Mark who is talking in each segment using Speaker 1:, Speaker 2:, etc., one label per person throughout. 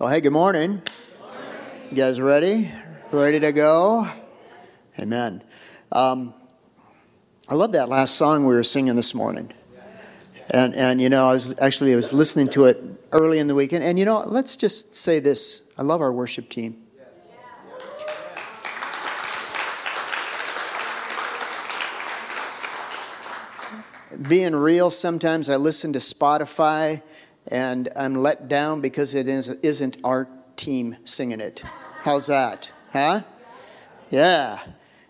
Speaker 1: Well, hey, good morning. You guys ready? Ready to go? Amen. Um, I love that last song we were singing this morning. And, and you know, I was actually I was listening to it early in the weekend. And you know, let's just say this: I love our worship team. Being real, sometimes I listen to Spotify and I'm let down because it isn't our team singing it. How's that? Huh? Yeah.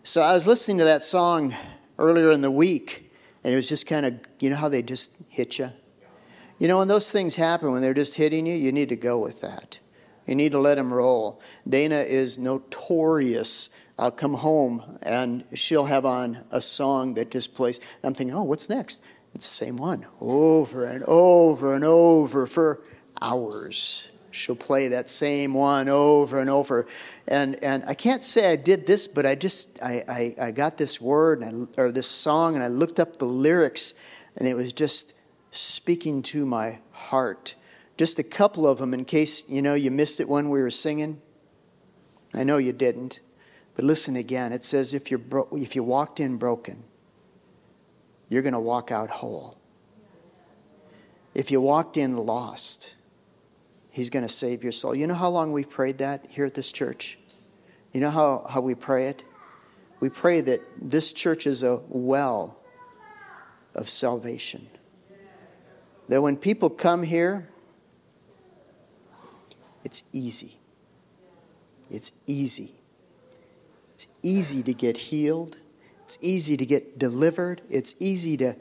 Speaker 1: So I was listening to that song earlier in the week, and it was just kind of, you know how they just hit you? You know, when those things happen, when they're just hitting you, you need to go with that. You need to let them roll. Dana is notorious. I'll come home and she'll have on a song that just plays. I'm thinking, oh, what's next? It's the same one over and over and over for hours. She'll play that same one over and over. And, and I can't say I did this, but I just, I, I, I got this word and I, or this song and I looked up the lyrics and it was just speaking to my heart. Just a couple of them in case, you know, you missed it when we were singing. I know you didn't. But listen again. It says, if, you're bro- if you walked in broken, you're going to walk out whole. If you walked in lost, He's going to save your soul. You know how long we prayed that here at this church? You know how, how we pray it? We pray that this church is a well of salvation. That when people come here, it's easy. It's easy. It's easy to get healed. It's easy to get delivered. It's easy to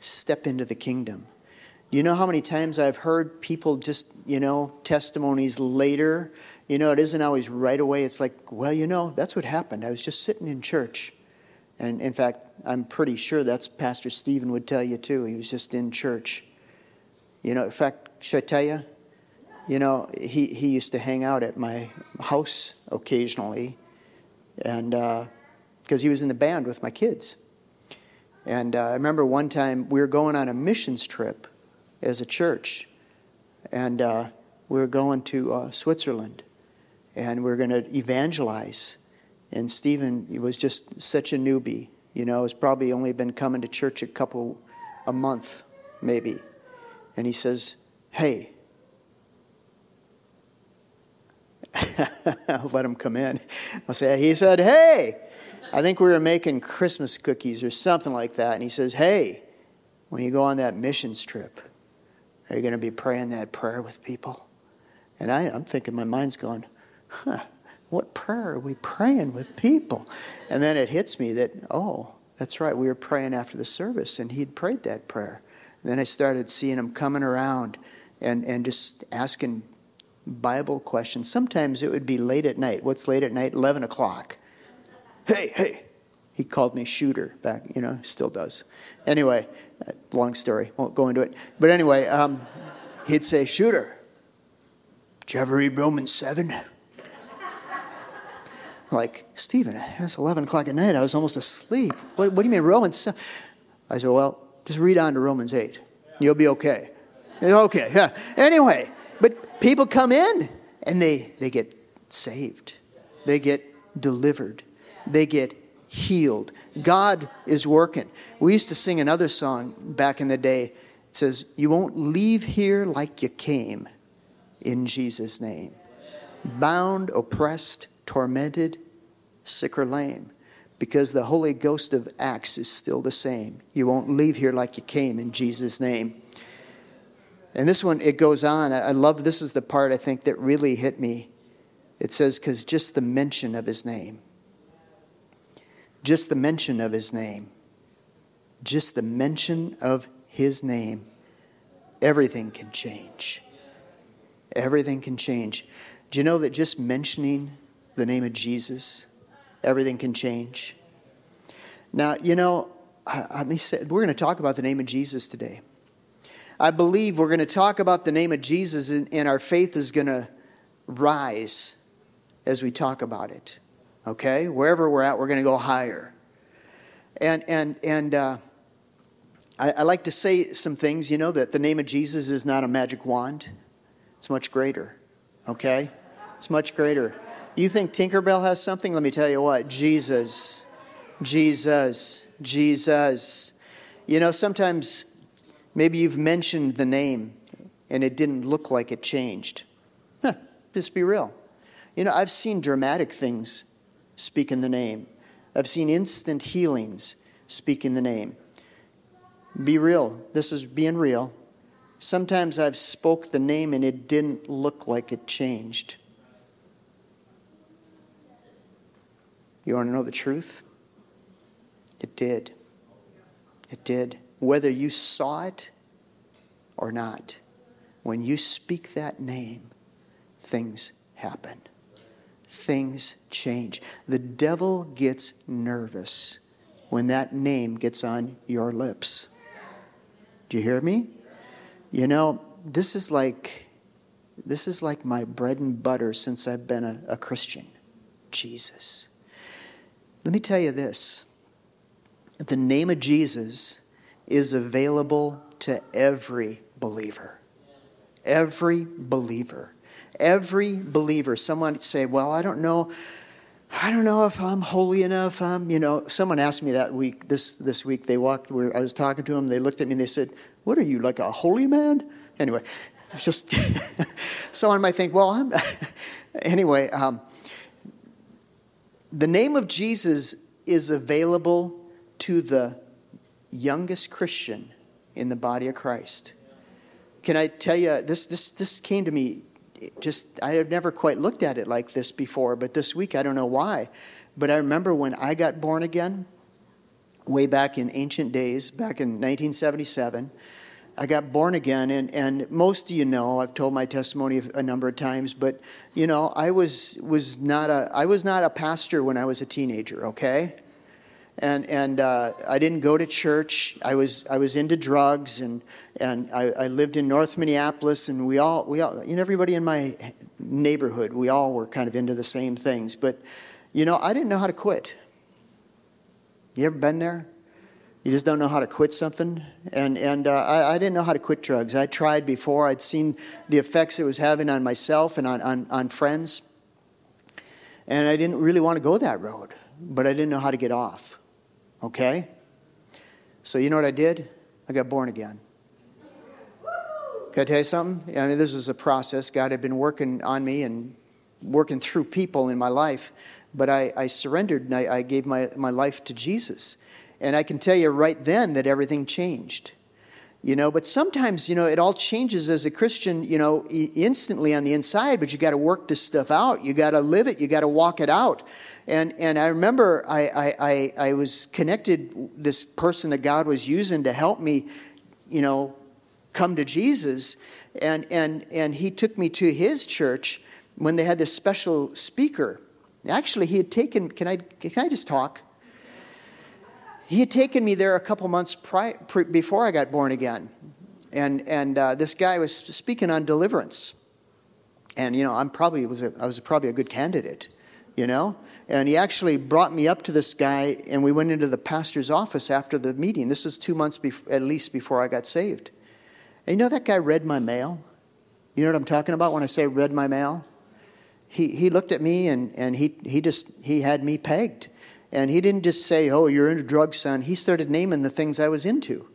Speaker 1: step into the kingdom. You know how many times I've heard people just, you know, testimonies later? You know, it isn't always right away. It's like, well, you know, that's what happened. I was just sitting in church. And in fact, I'm pretty sure that's Pastor Stephen would tell you too. He was just in church. You know, in fact, should I tell you? You know, he, he used to hang out at my house occasionally. And, uh, because he was in the band with my kids. And uh, I remember one time we were going on a missions trip as a church, and uh, we were going to uh, Switzerland, and we were going to evangelize. And Stephen was just such a newbie, you know, has probably only been coming to church a couple, a month, maybe. And he says, Hey, I'll let him come in. I'll say, He said, Hey, I think we were making Christmas cookies or something like that. And he says, Hey, when you go on that missions trip, are you going to be praying that prayer with people? And I, I'm thinking, my mind's going, huh, what prayer are we praying with people? And then it hits me that, oh, that's right, we were praying after the service, and he'd prayed that prayer. And then I started seeing him coming around and, and just asking Bible questions. Sometimes it would be late at night. What's late at night? 11 o'clock hey, hey. He called me shooter back, you know, still does. Anyway, uh, long story, won't go into it. But anyway, um, he'd say, shooter, did you ever read Romans 7? like, Stephen, it's 11 o'clock at night. I was almost asleep. What, what do you mean, Romans 7? I said, well, just read on to Romans 8. You'll be okay. Okay, yeah. Anyway, but people come in and they, they get saved, they get delivered they get healed. God is working. We used to sing another song back in the day. It says, You won't leave here like you came in Jesus' name. Bound, oppressed, tormented, sick or lame. Because the Holy Ghost of Acts is still the same. You won't leave here like you came in Jesus' name. And this one, it goes on. I love this is the part I think that really hit me. It says, because just the mention of his name just the mention of his name, just the mention of his name, everything can change. Everything can change. Do you know that just mentioning the name of Jesus, everything can change? Now, you know, say, we're going to talk about the name of Jesus today. I believe we're going to talk about the name of Jesus, and, and our faith is going to rise as we talk about it. Okay? Wherever we're at, we're going to go higher. And, and, and uh, I, I like to say some things, you know, that the name of Jesus is not a magic wand, it's much greater. Okay? It's much greater. You think Tinkerbell has something? Let me tell you what Jesus. Jesus. Jesus. You know, sometimes maybe you've mentioned the name and it didn't look like it changed. Huh, just be real. You know, I've seen dramatic things speak in the name, I've seen instant healings speak in the name. Be real. This is being real. Sometimes I've spoke the name and it didn't look like it changed. You want to know the truth? It did. It did. Whether you saw it or not, when you speak that name, things happen. Things change. The devil gets nervous when that name gets on your lips. Do you hear me? You know, this is like this is like my bread and butter since I've been a, a Christian. Jesus. Let me tell you this. The name of Jesus is available to every believer. Every believer. Every believer. Someone say, Well, I don't know. I don't know if I'm holy enough. I'm, you know, someone asked me that week, this, this week, they walked where I was talking to them, they looked at me and they said, What are you, like a holy man? Anyway, just, someone might think, Well, I'm, anyway, um, the name of Jesus is available to the youngest Christian in the body of Christ. Can I tell you, this, this, this came to me just, I have never quite looked at it like this before, but this week, I don't know why. But I remember when I got born again, way back in ancient days, back in 1977. I got born again, and, and most of you know I've told my testimony a number of times, but you know I was was not a I was not a pastor when I was a teenager. Okay, and and uh, I didn't go to church. I was I was into drugs, and and I, I, lived in North Minneapolis, and we all we all you know everybody in my neighborhood we all were kind of into the same things. But you know I didn't know how to quit. You ever been there? You just don't know how to quit something, and and uh, I, I didn't know how to quit drugs. I tried before. I'd seen the effects it was having on myself and on on, on friends, and I didn't really want to go that road. But I didn't know how to get off. Okay? So you know what I did? I got born again. Can I tell you something? I mean, this is a process. God had been working on me and working through people in my life, but I, I surrendered and I, I gave my, my life to Jesus. And I can tell you right then that everything changed you know but sometimes you know it all changes as a christian you know instantly on the inside but you got to work this stuff out you got to live it you got to walk it out and, and I remember I, I, I, was connected, this person that God was using to help me, you know, come to Jesus. And, and, and he took me to his church when they had this special speaker. Actually, he had taken, can I, can I just talk? He had taken me there a couple months prior, before I got born again. And, and uh, this guy was speaking on deliverance. And, you know, I'm probably, was a, I was probably a good candidate, you know? And he actually brought me up to this guy, and we went into the pastor's office after the meeting. This is two months bef- at least before I got saved. And you know that guy read my mail? You know what I'm talking about when I say read my mail? He, he looked at me and, and he, he just he had me pegged. And he didn't just say, Oh, you're into drugs, son. He started naming the things I was into.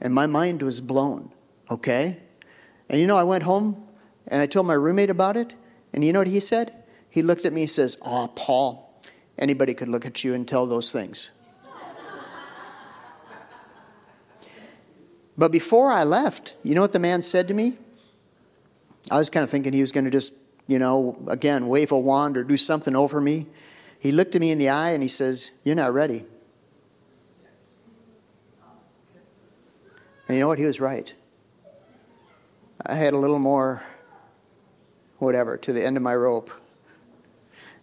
Speaker 1: And my mind was blown, okay? And you know, I went home and I told my roommate about it. And you know what he said? He looked at me and says, Oh, Paul, anybody could look at you and tell those things. but before I left, you know what the man said to me? I was kind of thinking he was going to just, you know, again, wave a wand or do something over me. He looked at me in the eye and he says, You're not ready. And you know what? He was right. I had a little more, whatever, to the end of my rope.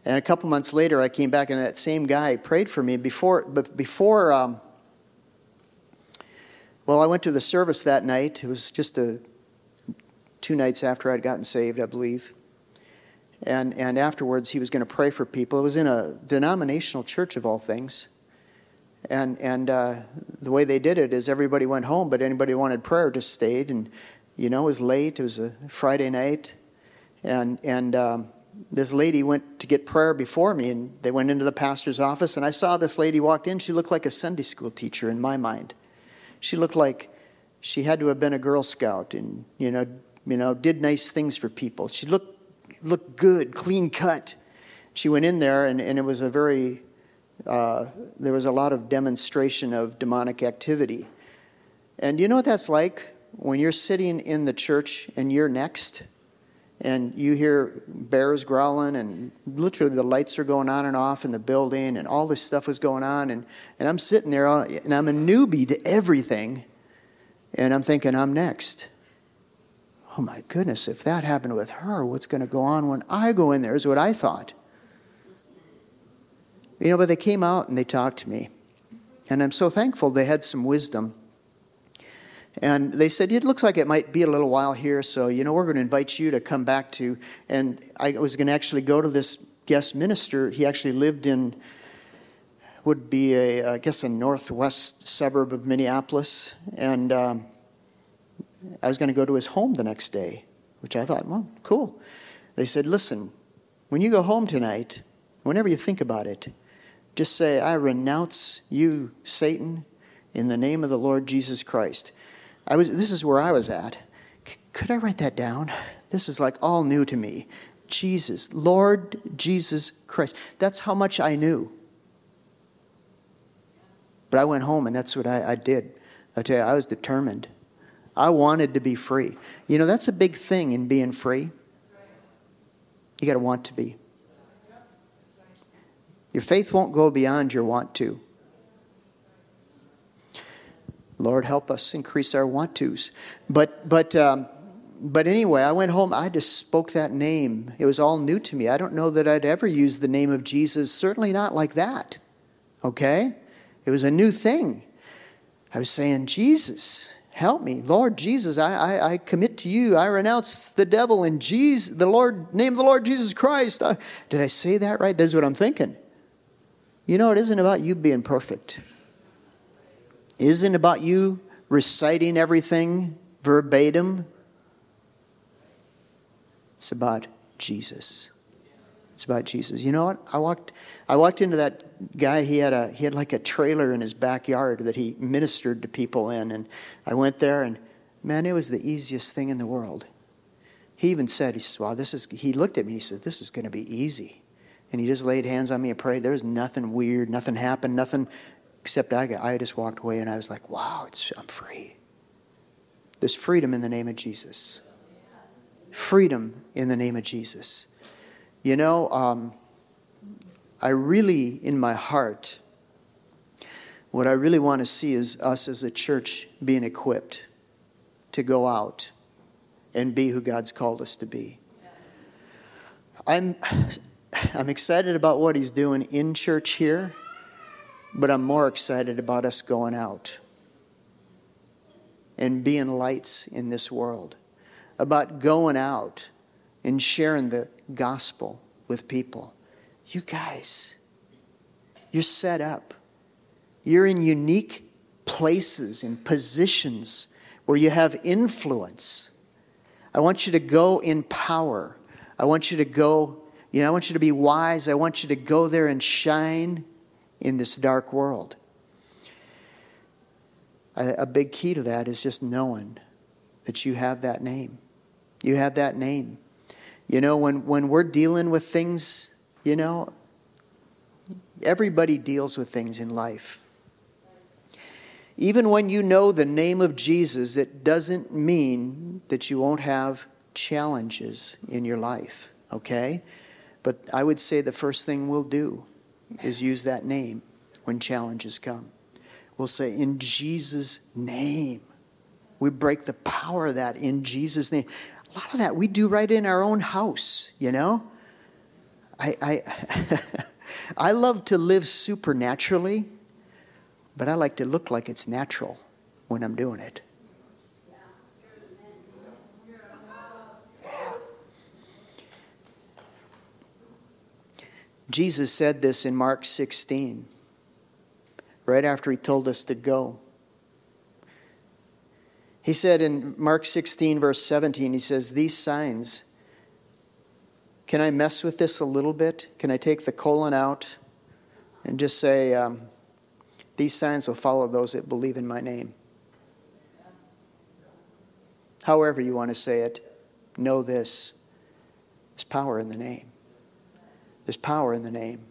Speaker 1: And a couple months later, I came back, and that same guy prayed for me. Before, but before, um, well, I went to the service that night. It was just two nights after I'd gotten saved, I believe. And, and afterwards, he was going to pray for people. It was in a denominational church, of all things. And, and uh, the way they did it is everybody went home, but anybody who wanted prayer just stayed. And, you know, it was late. It was a Friday night. And, and um, this lady went to get prayer before me, and they went into the pastor's office, and I saw this lady walked in. She looked like a Sunday school teacher in my mind. She looked like she had to have been a Girl Scout and, you know, you know did nice things for people. She looked, looked good, clean cut. She went in there, and, and it was a very, uh, there was a lot of demonstration of demonic activity. And you know what that's like when you're sitting in the church and you're next? and you hear bears growling and literally the lights are going on and off in the building and all this stuff was going on and, and i'm sitting there uh, and i'm a newbie to everything and i'm thinking i'm next oh my goodness if that happened with her what's going to go on when i go in there is what i thought you know but they came out and they talked to me and i'm so thankful they had some wisdom and they said, It looks like it might be a little while here, so, you know, we're going to invite you to come back to. And I was going to actually go to this guest minister. He actually lived in, would be, a, I guess, a northwest suburb of Minneapolis. And um, I was going to go to his home the next day, which I thought, well, cool. They said, Listen, when you go home tonight, whenever you think about it, just say, I renounce you, Satan, in the name of the Lord Jesus Christ. I was, this is where I was at. C- could I write that down? This is like all new to me. Jesus, Lord Jesus Christ. That's how much I knew. But I went home and that's what I, I did. I tell you, I was determined. I wanted to be free. You know, that's a big thing in being free. You got to want to be. Your faith won't go beyond your want to. Lord, help us increase our want tos. But, but, um, but anyway, I went home. I just spoke that name. It was all new to me. I don't know that I'd ever used the name of Jesus, certainly not like that. Okay? It was a new thing. I was saying, Jesus, help me. Lord Jesus, I, I, I commit to you. I renounce the devil in Jesus, the Lord, name of the Lord Jesus Christ. Did I say that right? That's what I'm thinking. You know, it isn't about you being perfect isn't about you reciting everything verbatim. It's about Jesus. It's about Jesus. You know what? I walked I walked into that guy, he had a he had like a trailer in his backyard that he ministered to people in and I went there and man, it was the easiest thing in the world. He even said, he says, Wow, this is he looked at me he said, This is gonna be easy. And he just laid hands on me and prayed. There was nothing weird, nothing happened, nothing Except I, I just walked away and I was like, wow, it's, I'm free. There's freedom in the name of Jesus. Freedom in the name of Jesus. You know, um, I really, in my heart, what I really want to see is us as a church being equipped to go out and be who God's called us to be. I'm, I'm excited about what He's doing in church here. But I'm more excited about us going out and being lights in this world, about going out and sharing the gospel with people. You guys, you're set up. You're in unique places and positions where you have influence. I want you to go in power. I want you to go, you know, I want you to be wise. I want you to go there and shine in this dark world. A, a big key to that is just knowing that you have that name. You have that name. You know, when, when we're dealing with things, you know, everybody deals with things in life. Even when you know the name of Jesus, it doesn't mean that you won't have challenges in your life, okay? But I would say the first thing we'll do is use that name when challenges come. We'll say, in Jesus' name. We break the power of that in Jesus' name. A lot of that we do right in our own house, you know? I, I, I love to live supernaturally, but I like to look like it's natural when I'm doing it. Jesus said this in Mark 16, right after he told us to go. He said in Mark 16, verse 17, he says, These signs Can I mess with this a little bit? Can I take the colon out and just say, um, These signs will follow those that believe in my name? However, you want to say it, know this there's power in the name. There's power in the name.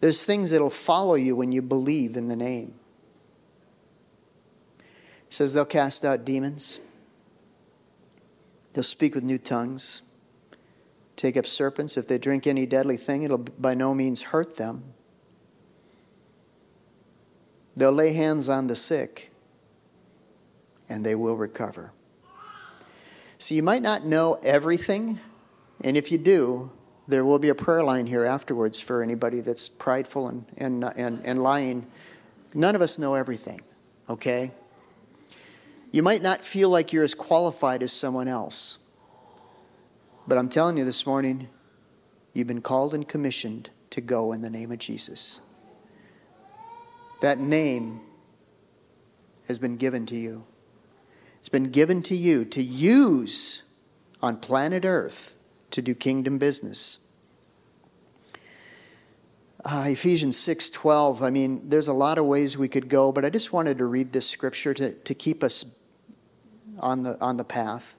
Speaker 1: There's things that'll follow you when you believe in the name. He says they'll cast out demons. They'll speak with new tongues. Take up serpents. If they drink any deadly thing, it'll by no means hurt them. They'll lay hands on the sick, and they will recover. So you might not know everything, and if you do, there will be a prayer line here afterwards for anybody that's prideful and, and, and, and lying. None of us know everything, okay? You might not feel like you're as qualified as someone else. But I'm telling you this morning, you've been called and commissioned to go in the name of Jesus. That name has been given to you. It's been given to you to use on planet Earth to do kingdom business. Uh, Ephesians 6:12. I mean, there's a lot of ways we could go, but I just wanted to read this scripture to, to keep us on the on the path.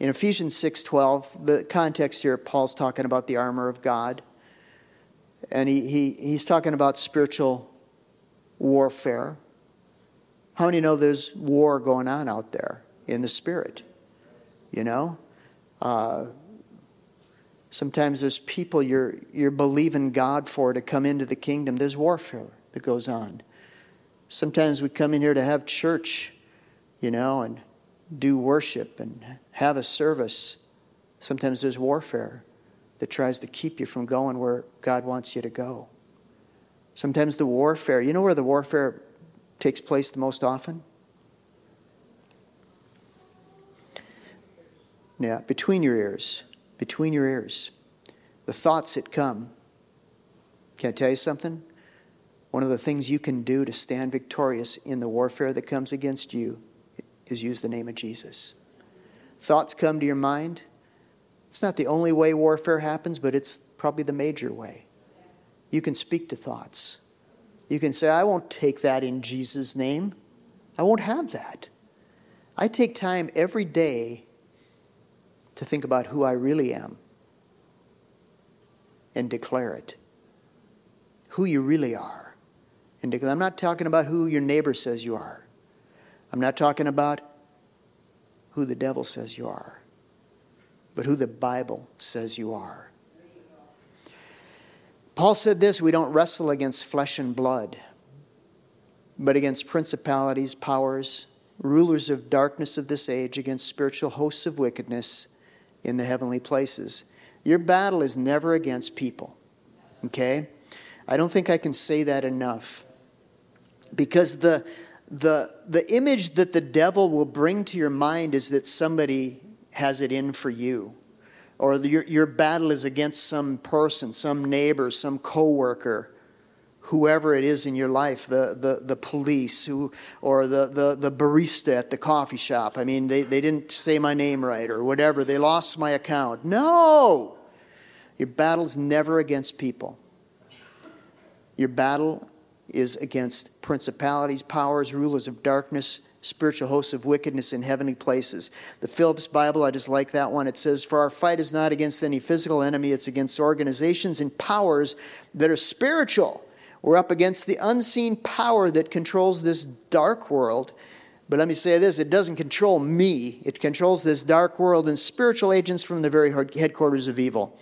Speaker 1: In Ephesians 6:12, the context here, Paul's talking about the armor of God, and he, he he's talking about spiritual warfare. How many know there's war going on out there in the spirit? You know, uh, Sometimes there's people you're, you're believing God for to come into the kingdom. There's warfare that goes on. Sometimes we come in here to have church, you know, and do worship and have a service. Sometimes there's warfare that tries to keep you from going where God wants you to go. Sometimes the warfare, you know where the warfare takes place the most often? Yeah, between your ears between your ears. The thoughts that come. Can I tell you something? One of the things you can do to stand victorious in the warfare that comes against you is use the name of Jesus. Thoughts come to your mind. It's not the only way warfare happens, but it's probably the major way. You can speak to thoughts. You can say, I won't take that in Jesus' name. I won't have that. I take time every day to think about who I really am and declare it. Who you really are. And declare. I'm not talking about who your neighbor says you are. I'm not talking about who the devil says you are, but who the Bible says you are. Paul said this we don't wrestle against flesh and blood, but against principalities, powers, rulers of darkness of this age, against spiritual hosts of wickedness in the heavenly places. Your battle is never against people. Okay? I don't think I can say that enough. Because the, the, the image that the devil will bring to your mind is that somebody has it in for you. Or your, your battle is against some person, some neighbor, some coworker whoever it is in your life, the, the, the police who, or the, the, the barista at the coffee shop. I mean, they, they didn't say my name right or whatever. They lost my account. No! Your battle's never against people. Your battle is against principalities, powers, rulers of darkness, spiritual hosts of wickedness in heavenly places. The Phillips Bible, I just like that one. It says, For our fight is not against any physical enemy, it's against organizations and powers that are spiritual we're up against the unseen power that controls this dark world. But let me say this it doesn't control me, it controls this dark world and spiritual agents from the very headquarters of evil.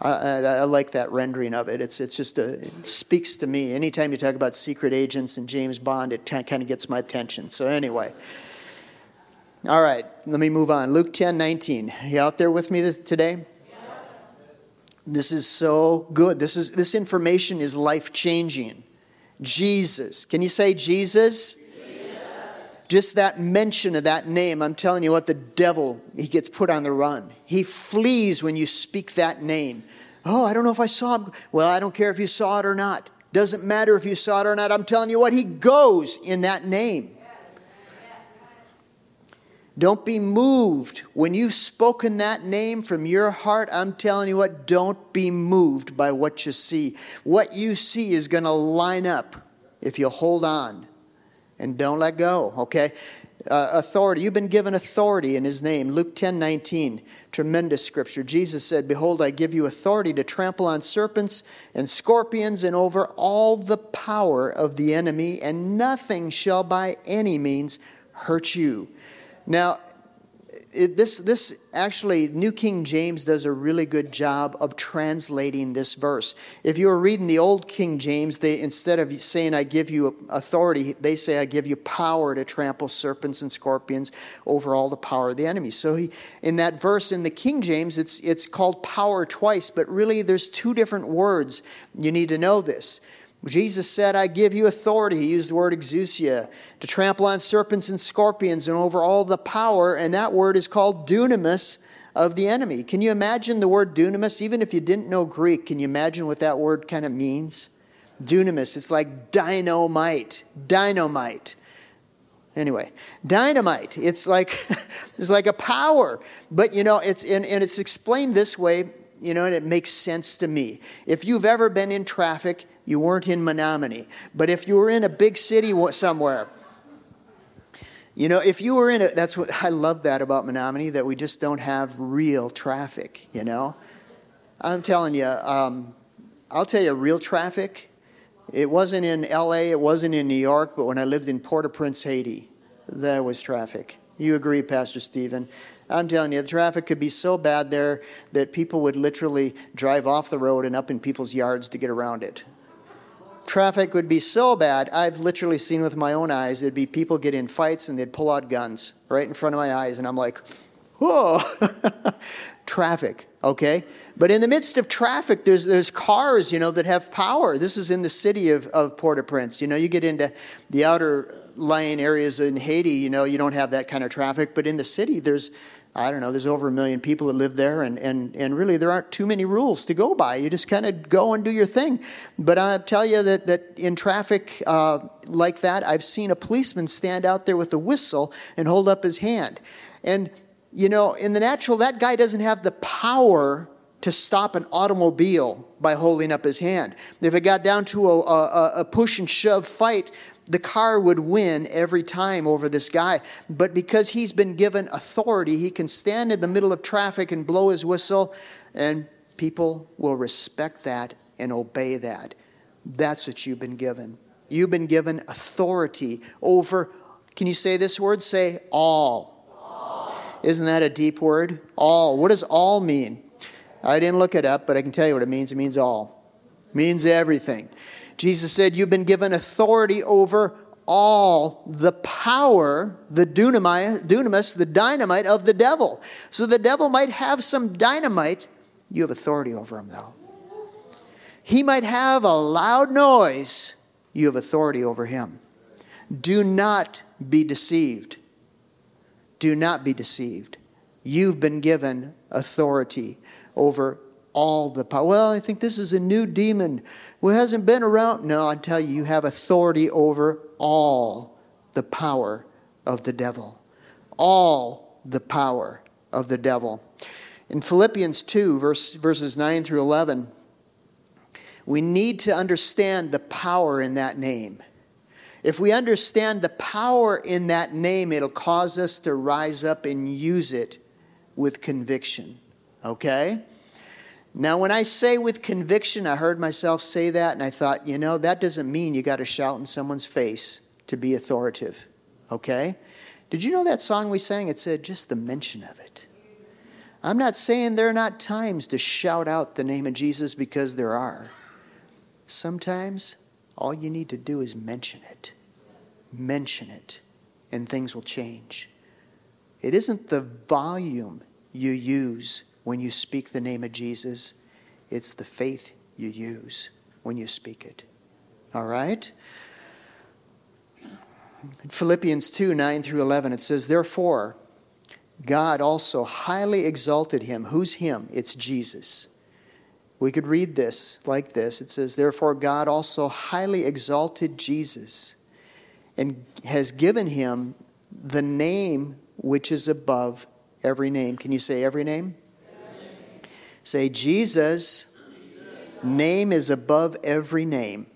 Speaker 1: I, I, I like that rendering of it. It's, it's just a, it speaks to me. Anytime you talk about secret agents and James Bond, it kind of gets my attention. So, anyway. All right, let me move on. Luke 10 19. You out there with me today? This is so good. This, is, this information is life changing. Jesus. Can you say Jesus? Jesus? Just that mention of that name, I'm telling you what, the devil, he gets put on the run. He flees when you speak that name. Oh, I don't know if I saw him. Well, I don't care if you saw it or not. Doesn't matter if you saw it or not. I'm telling you what, he goes in that name. Don't be moved. When you've spoken that name from your heart, I'm telling you what, don't be moved by what you see. What you see is going to line up if you hold on and don't let go, okay? Uh, authority. You've been given authority in his name. Luke 10 19, tremendous scripture. Jesus said, Behold, I give you authority to trample on serpents and scorpions and over all the power of the enemy, and nothing shall by any means hurt you. Now, it, this, this actually, New King James does a really good job of translating this verse. If you were reading the Old King James, they instead of saying "I give you authority," they say "I give you power to trample serpents and scorpions over all the power of the enemy." So, he, in that verse in the King James, it's it's called power twice, but really there's two different words. You need to know this. Jesus said, I give you authority. He used the word exousia to trample on serpents and scorpions and over all the power, and that word is called dunamis of the enemy. Can you imagine the word dunamis? Even if you didn't know Greek, can you imagine what that word kind of means? Dunamis, it's like dynamite. Dynamite. Anyway, dynamite. It's like it's like a power. But you know, it's and, and it's explained this way, you know, and it makes sense to me. If you've ever been in traffic you weren't in Menomonie. But if you were in a big city somewhere, you know, if you were in it, that's what I love that about Menomonie, that we just don't have real traffic, you know? I'm telling you, um, I'll tell you, real traffic, it wasn't in LA, it wasn't in New York, but when I lived in Port au Prince, Haiti, there was traffic. You agree, Pastor Stephen? I'm telling you, the traffic could be so bad there that people would literally drive off the road and up in people's yards to get around it traffic would be so bad, I've literally seen with my own eyes, it'd be people get in fights and they'd pull out guns right in front of my eyes. And I'm like, whoa, traffic, okay? But in the midst of traffic, there's, there's cars, you know, that have power. This is in the city of, of Port-au-Prince. You know, you get into the outer lying areas in Haiti, you know, you don't have that kind of traffic. But in the city, there's I don't know, there's over a million people that live there, and, and, and really there aren't too many rules to go by. You just kind of go and do your thing. But I tell you that, that in traffic uh, like that, I've seen a policeman stand out there with a whistle and hold up his hand. And, you know, in the natural, that guy doesn't have the power to stop an automobile by holding up his hand. If it got down to a, a, a push and shove fight, the car would win every time over this guy. But because he's been given authority, he can stand in the middle of traffic and blow his whistle, and people will respect that and obey that. That's what you've been given. You've been given authority over, can you say this word? Say all. all. Isn't that a deep word? All. What does all mean? I didn't look it up, but I can tell you what it means. It means all. It means everything. Jesus said, You've been given authority over all the power, the dunamis, the dynamite of the devil. So the devil might have some dynamite. You have authority over him, though. He might have a loud noise. You have authority over him. Do not be deceived. Do not be deceived. You've been given authority over all the power. Well, I think this is a new demon who hasn't been around. No, I tell you, you have authority over all the power of the devil. All the power of the devil. In Philippians 2, verse, verses 9 through 11, we need to understand the power in that name. If we understand the power in that name, it'll cause us to rise up and use it with conviction. Okay? Now, when I say with conviction, I heard myself say that and I thought, you know, that doesn't mean you got to shout in someone's face to be authoritative. Okay? Did you know that song we sang? It said just the mention of it. I'm not saying there are not times to shout out the name of Jesus because there are. Sometimes all you need to do is mention it. Mention it, and things will change. It isn't the volume you use when you speak the name of Jesus, it's the faith you use when you speak it. All right? In Philippians 2 9 through 11, it says, Therefore, God also highly exalted him. Who's him? It's Jesus. We could read this like this it says, Therefore, God also highly exalted Jesus and has given him the name which is above every name. Can you say every name? Say, Jesus, Jesus, name is above every name.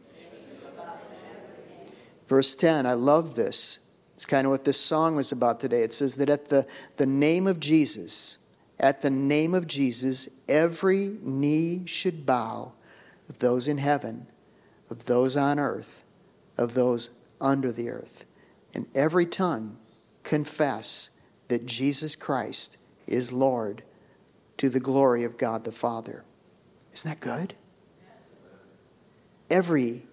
Speaker 1: Verse 10, I love this. It's kind of what this song was about today. It says that at the, the name of Jesus, at the name of Jesus, every knee should bow of those in heaven, of those on earth, of those under the earth, and every tongue confess that Jesus Christ is Lord to the glory of God the Father. Isn't that good? Every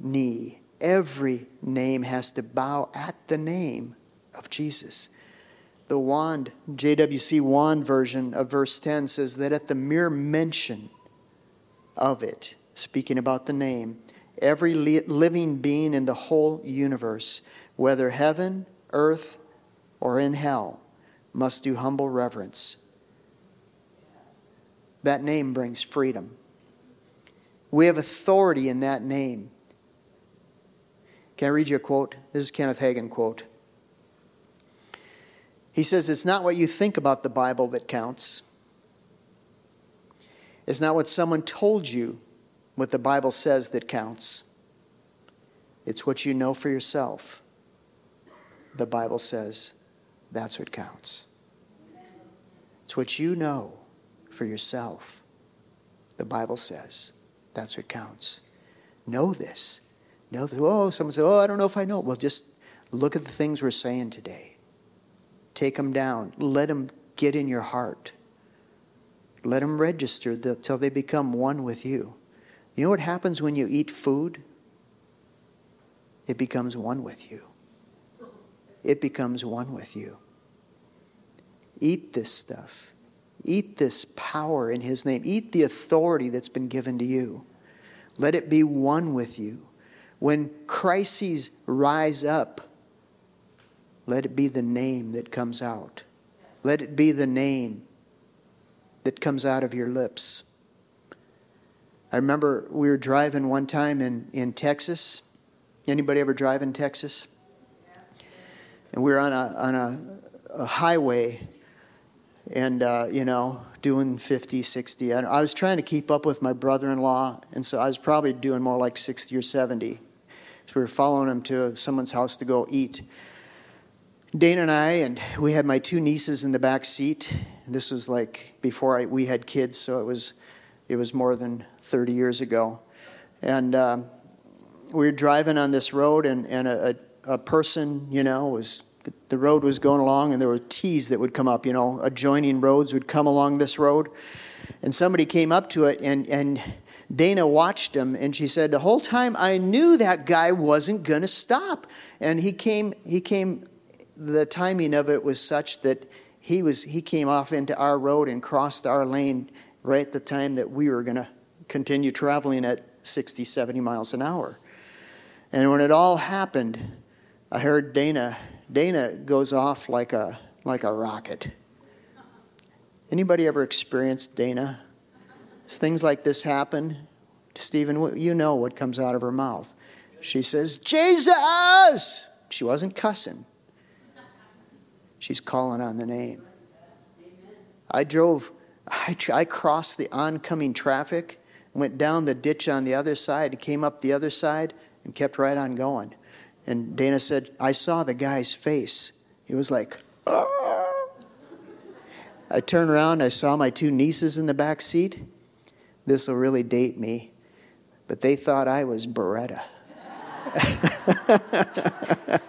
Speaker 1: knee every name has to bow at the name of Jesus. The Wand, JWC Wand version of verse 10 says that at the mere mention of it, speaking about the name, every living being in the whole universe, whether heaven, earth, or in hell, must do humble reverence. That name brings freedom. We have authority in that name. Can I read you a quote? This is Kenneth Hagin quote. He says, It's not what you think about the Bible that counts. It's not what someone told you what the Bible says that counts. It's what you know for yourself. The Bible says that's what counts. It's what you know for yourself. The Bible says that's what counts. Know this. No, oh, someone said, oh, I don't know if I know. Well, just look at the things we're saying today. Take them down. Let them get in your heart. Let them register until they become one with you. You know what happens when you eat food? It becomes one with you. It becomes one with you. Eat this stuff. Eat this power in His name. Eat the authority that's been given to you. Let it be one with you. When crises rise up, let it be the name that comes out. Let it be the name that comes out of your lips. I remember we were driving one time in, in Texas. Anybody ever drive in Texas? And we were on a, on a, a highway and, uh, you know, doing 50, 60. I was trying to keep up with my brother in law, and so I was probably doing more like 60 or 70. So we were following him to someone's house to go eat. Dana and I, and we had my two nieces in the back seat. This was like before I, we had kids, so it was it was more than 30 years ago. And um, we were driving on this road, and, and a, a, a person, you know, was the road was going along, and there were T's that would come up, you know, adjoining roads would come along this road. And somebody came up to it, and, and Dana watched him and she said, The whole time I knew that guy wasn't going to stop. And he came, he came, the timing of it was such that he, was, he came off into our road and crossed our lane right at the time that we were going to continue traveling at 60, 70 miles an hour. And when it all happened, I heard Dana, Dana goes off like a, like a rocket. Anybody ever experienced Dana? things like this happen, Stephen, you know what comes out of her mouth. She says, Jesus! She wasn't cussing, she's calling on the name. I drove, I, I crossed the oncoming traffic, went down the ditch on the other side, came up the other side, and kept right on going. And Dana said, I saw the guy's face. He was like, ah. I turned around, I saw my two nieces in the back seat. This will really date me, but they thought I was Baretta.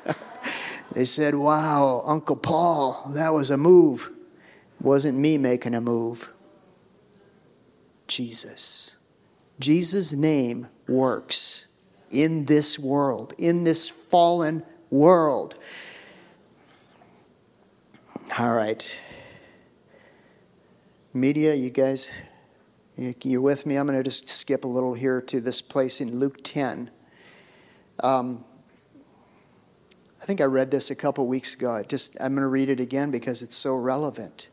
Speaker 1: they said, Wow, Uncle Paul, that was a move. It wasn't me making a move. Jesus. Jesus' name works in this world, in this fallen world. All right. Media, you guys you're with me? I'm going to just skip a little here to this place in Luke 10. Um, I think I read this a couple weeks ago. I just I'm going to read it again because it's so relevant.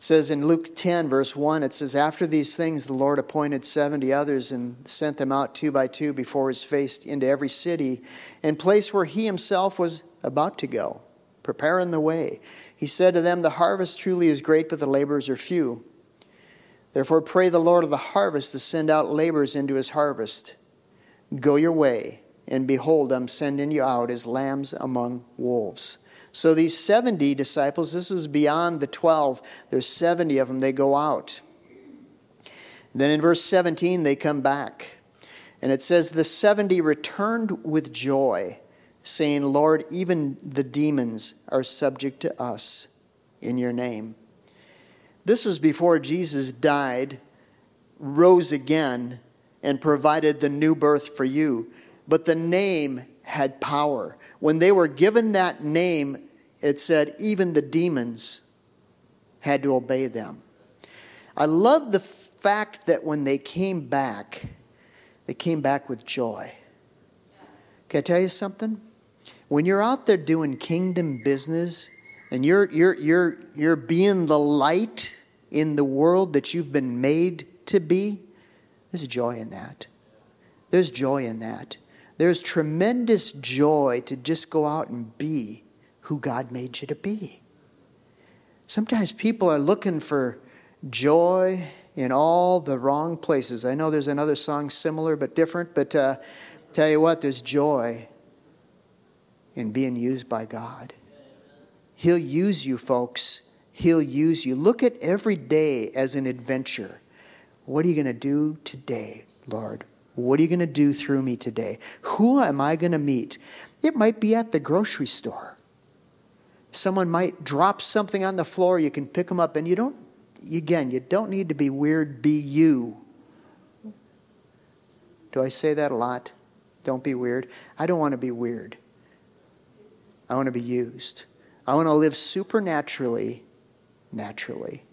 Speaker 1: It says in Luke 10, verse 1, it says, After these things, the Lord appointed 70 others and sent them out two by two before his face into every city and place where he himself was about to go preparing the way. He said to them, The harvest truly is great, but the laborers are few. Therefore, pray the Lord of the harvest to send out laborers into his harvest. Go your way, and behold, I'm sending you out as lambs among wolves. So these 70 disciples, this is beyond the 12. There's 70 of them, they go out. Then in verse 17, they come back. And it says, The 70 returned with joy, saying, Lord, even the demons are subject to us in your name. This was before Jesus died, rose again, and provided the new birth for you. But the name had power. When they were given that name, it said even the demons had to obey them. I love the fact that when they came back, they came back with joy. Can I tell you something? When you're out there doing kingdom business and you're, you're, you're, you're being the light in the world that you've been made to be, there's joy in that. There's joy in that. There's tremendous joy to just go out and be who God made you to be. Sometimes people are looking for joy in all the wrong places. I know there's another song similar but different, but uh, tell you what, there's joy in being used by God. He'll use you, folks. He'll use you. Look at every day as an adventure. What are you going to do today, Lord? What are you going to do through me today? Who am I going to meet? It might be at the grocery store. Someone might drop something on the floor, you can pick them up, and you don't, again, you don't need to be weird, be you. Do I say that a lot? Don't be weird. I don't want to be weird. I want to be used. I want to live supernaturally, naturally.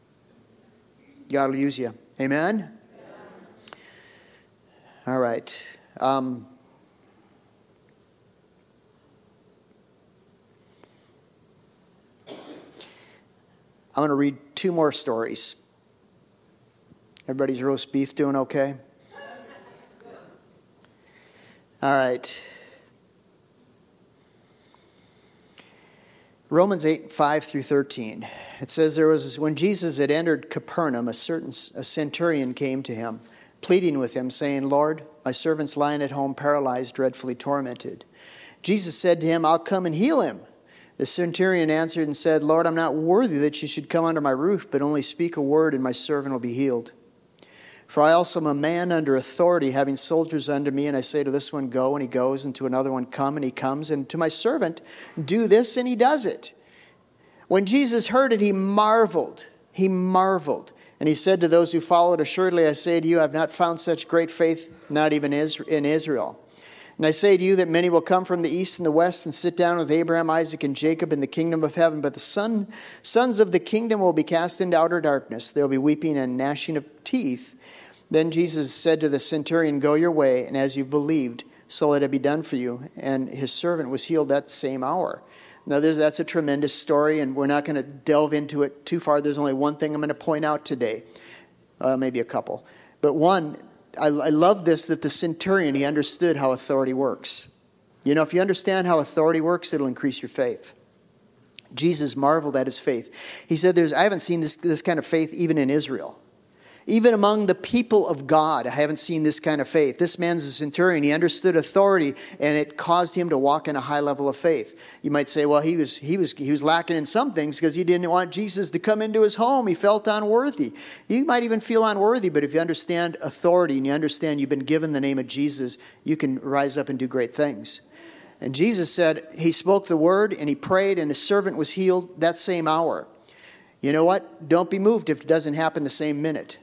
Speaker 1: God will use you. Amen? All right. Um, I'm going to read two more stories. Everybody's roast beef doing okay? All right. Romans 8, 5 through 13. It says, There was, when Jesus had entered Capernaum, a certain a centurion came to him, pleading with him, saying, Lord, my servant's lying at home, paralyzed, dreadfully tormented. Jesus said to him, I'll come and heal him. The centurion answered and said, Lord, I'm not worthy that you should come under my roof, but only speak a word, and my servant will be healed. For I also am a man under authority, having soldiers under me, and I say to this one, Go, and he goes, and to another one, Come, and he comes, and to my servant, Do this, and he does it. When Jesus heard it, he marveled. He marveled. And he said to those who followed, Assuredly I say to you, I have not found such great faith, not even in Israel. And I say to you that many will come from the east and the west and sit down with Abraham, Isaac, and Jacob in the kingdom of heaven. But the son, sons of the kingdom will be cast into outer darkness. There will be weeping and gnashing of teeth. Then Jesus said to the centurion, Go your way, and as you've believed, so let it be done for you. And his servant was healed that same hour. Now, that's a tremendous story, and we're not going to delve into it too far. There's only one thing I'm going to point out today, uh, maybe a couple. But one, I, I love this that the centurion, he understood how authority works. You know, if you understand how authority works, it'll increase your faith. Jesus marveled at his faith. He said, There's, I haven't seen this, this kind of faith even in Israel. Even among the people of God, I haven't seen this kind of faith. This man's a centurion. He understood authority, and it caused him to walk in a high level of faith. You might say, well, he was, he was, he was lacking in some things because he didn't want Jesus to come into his home. He felt unworthy. You might even feel unworthy, but if you understand authority and you understand you've been given the name of Jesus, you can rise up and do great things. And Jesus said, He spoke the word and he prayed, and his servant was healed that same hour. You know what? Don't be moved if it doesn't happen the same minute.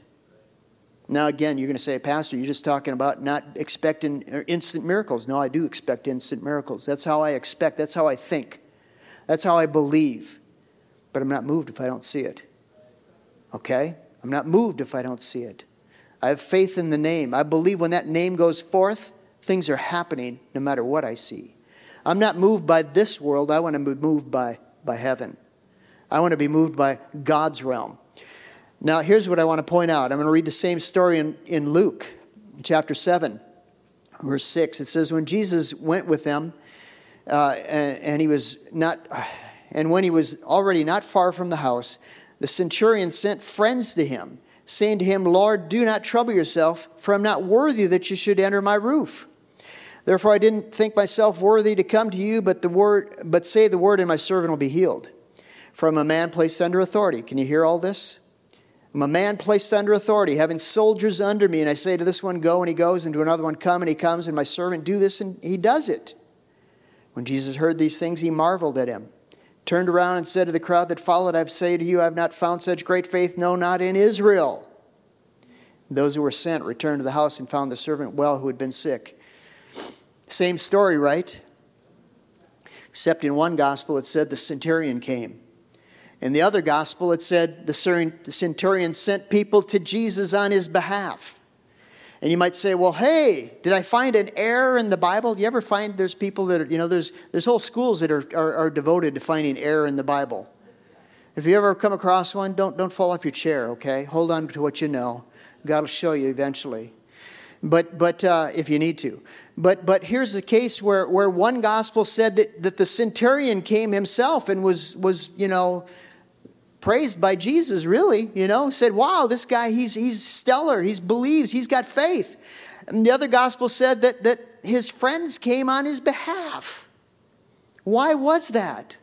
Speaker 1: Now, again, you're going to say, Pastor, you're just talking about not expecting uh, instant miracles. No, I do expect instant miracles. That's how I expect. That's how I think. That's how I believe. But I'm not moved if I don't see it. Okay? I'm not moved if I don't see it. I have faith in the name. I believe when that name goes forth, things are happening no matter what I see. I'm not moved by this world. I want to be moved by, by heaven. I want to be moved by God's realm. Now, here's what I want to point out. I'm going to read the same story in, in Luke chapter 7, verse 6. It says, When Jesus went with them, uh, and, and, he was not, And when he was already not far from the house, the centurion sent friends to him, saying to him, Lord, do not trouble yourself, for I'm not worthy that you should enter my roof. Therefore I didn't think myself worthy to come to you, but the word but say the word and my servant will be healed. From a man placed under authority. Can you hear all this? I'm a man placed under authority, having soldiers under me, and I say to this one, Go, and he goes, and to another one, Come, and he comes, and my servant, Do this, and he does it. When Jesus heard these things, he marveled at him, turned around, and said to the crowd that followed, I say to you, I have not found such great faith, no, not in Israel. Those who were sent returned to the house and found the servant well who had been sick. Same story, right? Except in one gospel it said the centurion came. In the other gospel, it said the centurion sent people to Jesus on his behalf. And you might say, well, hey, did I find an error in the Bible? Do you ever find there's people that are, you know, there's, there's whole schools that are, are, are devoted to finding error in the Bible. If you ever come across one, don't, don't fall off your chair, okay? Hold on to what you know. God will show you eventually. But, but uh, if you need to. But, but here's the case where, where one gospel said that, that the centurion came himself and was, was, you know, praised by Jesus, really, you know, said, wow, this guy, he's, he's stellar. He believes, he's got faith. And the other gospel said that, that his friends came on his behalf. Why was that?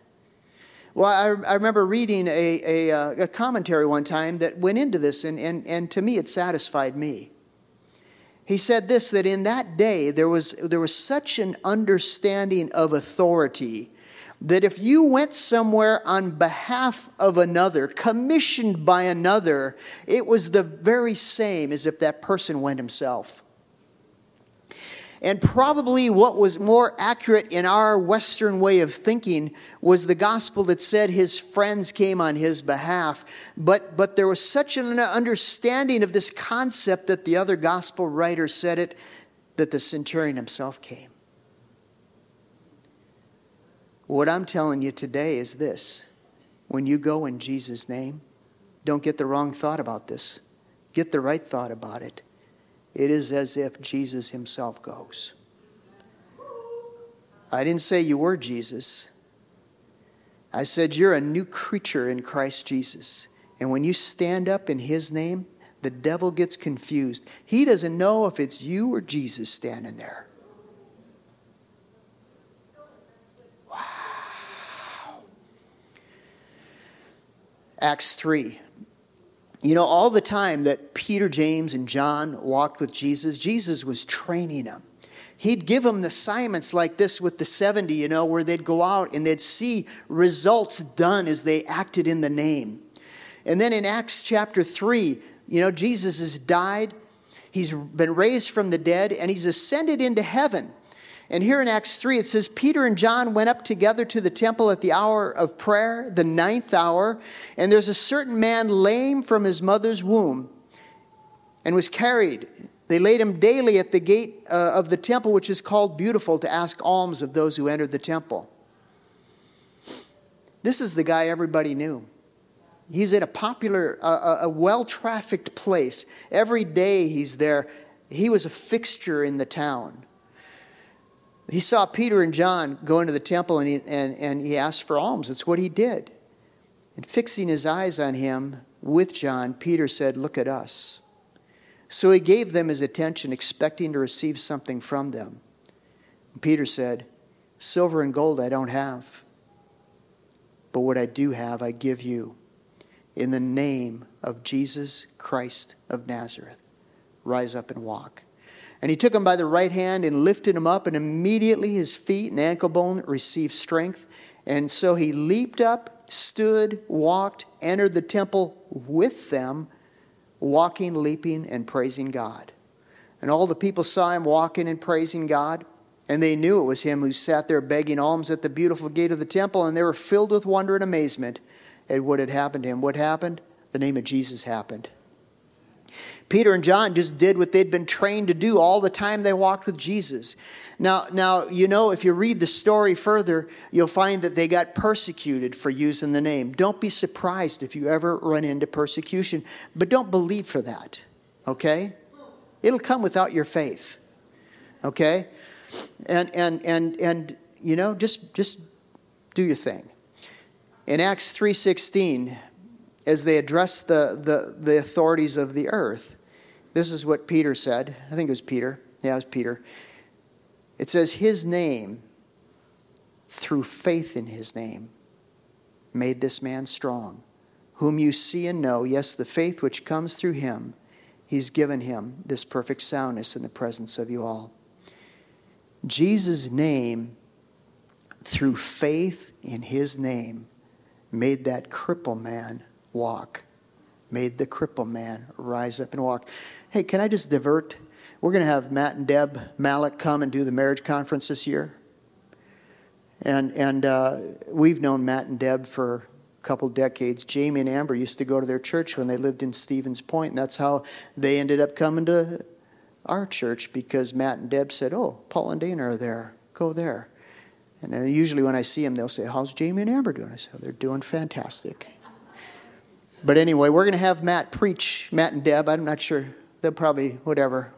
Speaker 1: Well, I, I remember reading a, a, uh, a, commentary one time that went into this, and, and, and to me, it satisfied me. He said this that in that day, there was, there was such an understanding of authority that if you went somewhere on behalf of another, commissioned by another, it was the very same as if that person went himself. And probably what was more accurate in our Western way of thinking was the gospel that said his friends came on his behalf. But, but there was such an understanding of this concept that the other gospel writer said it that the centurion himself came. What I'm telling you today is this when you go in Jesus' name, don't get the wrong thought about this, get the right thought about it. It is as if Jesus himself goes. I didn't say you were Jesus. I said you're a new creature in Christ Jesus. And when you stand up in his name, the devil gets confused. He doesn't know if it's you or Jesus standing there. Acts 3. You know, all the time that Peter, James, and John walked with Jesus, Jesus was training them. He'd give them assignments like this with the 70, you know, where they'd go out and they'd see results done as they acted in the name. And then in Acts chapter 3, you know, Jesus has died, he's been raised from the dead, and he's ascended into heaven. And here in Acts 3, it says Peter and John went up together to the temple at the hour of prayer, the ninth hour, and there's a certain man lame from his mother's womb and was carried. They laid him daily at the gate uh, of the temple, which is called Beautiful, to ask alms of those who entered the temple. This is the guy everybody knew. He's at a popular, uh, a well trafficked place. Every day he's there. He was a fixture in the town he saw Peter and John go into the temple and he, and, and he asked for alms. That's what he did. And fixing his eyes on him with John, Peter said, Look at us. So he gave them his attention, expecting to receive something from them. And Peter said, Silver and gold I don't have, but what I do have I give you. In the name of Jesus Christ of Nazareth, rise up and walk. And he took him by the right hand and lifted him up, and immediately his feet and ankle bone received strength. And so he leaped up, stood, walked, entered the temple with them, walking, leaping, and praising God. And all the people saw him walking and praising God, and they knew it was him who sat there begging alms at the beautiful gate of the temple, and they were filled with wonder and amazement at what had happened to him. What happened? The name of Jesus happened. Peter and John just did what they'd been trained to do all the time they walked with Jesus. Now, now, you know, if you read the story further, you'll find that they got persecuted for using the name. Don't be surprised if you ever run into persecution, but don't believe for that, okay? It'll come without your faith, okay? And, and, and, and you know, just, just do your thing. In Acts 3:16, as they address the, the, the authorities of the earth, this is what Peter said. I think it was Peter. Yeah, it was Peter. It says, His name, through faith in his name, made this man strong, whom you see and know. Yes, the faith which comes through him, he's given him this perfect soundness in the presence of you all. Jesus' name, through faith in his name, made that cripple man walk, made the cripple man rise up and walk. Hey, can I just divert? We're going to have Matt and Deb Malik come and do the marriage conference this year. And, and uh, we've known Matt and Deb for a couple decades. Jamie and Amber used to go to their church when they lived in Stevens Point, and that's how they ended up coming to our church because Matt and Deb said, Oh, Paul and Dana are there. Go there. And usually when I see them, they'll say, How's Jamie and Amber doing? I say, oh, They're doing fantastic. But anyway, we're going to have Matt preach, Matt and Deb. I'm not sure. They'll probably, whatever.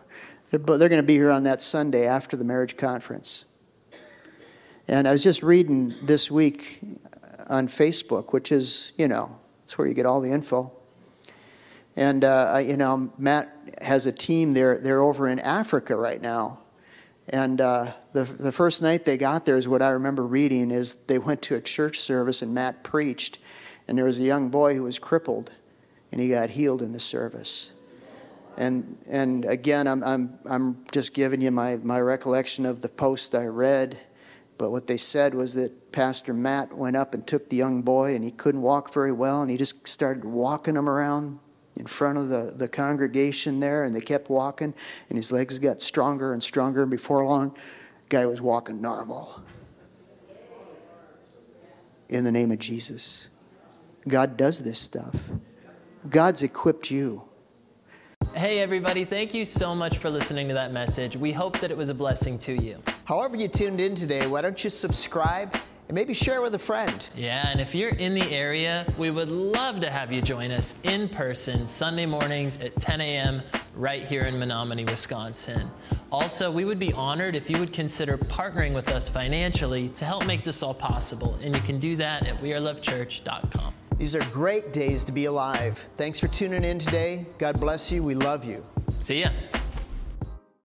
Speaker 1: They're, they're going to be here on that Sunday after the marriage conference. And I was just reading this week on Facebook, which is, you know, it's where you get all the info. And, uh, you know, Matt has a team there. They're over in Africa right now. And uh, the, the first night they got there is what I remember reading is they went to a church service and Matt preached and there was a young boy who was crippled, and he got healed in the service. And, and again, I'm, I'm, I'm just giving you my, my recollection of the post I read. But what they said was that Pastor Matt went up and took the young boy, and he couldn't walk very well, and he just started walking him around in front of the, the congregation there, and they kept walking, and his legs got stronger and stronger. And before long, guy was walking normal. In the name of Jesus. God does this stuff. God's equipped you.
Speaker 2: Hey, everybody, thank you so much for listening to that message. We hope that it was a blessing to you.
Speaker 1: However, you tuned in today, why don't you subscribe and maybe share with a friend?
Speaker 2: Yeah, and if you're in the area, we would love to have you join us in person Sunday mornings at 10 a.m. right here in Menomonie, Wisconsin. Also, we would be honored if you would consider partnering with us financially to help make this all possible, and you can do that at wearelovechurch.com.
Speaker 1: These are great days to be alive. Thanks for tuning in today. God bless you. We love you.
Speaker 2: See ya.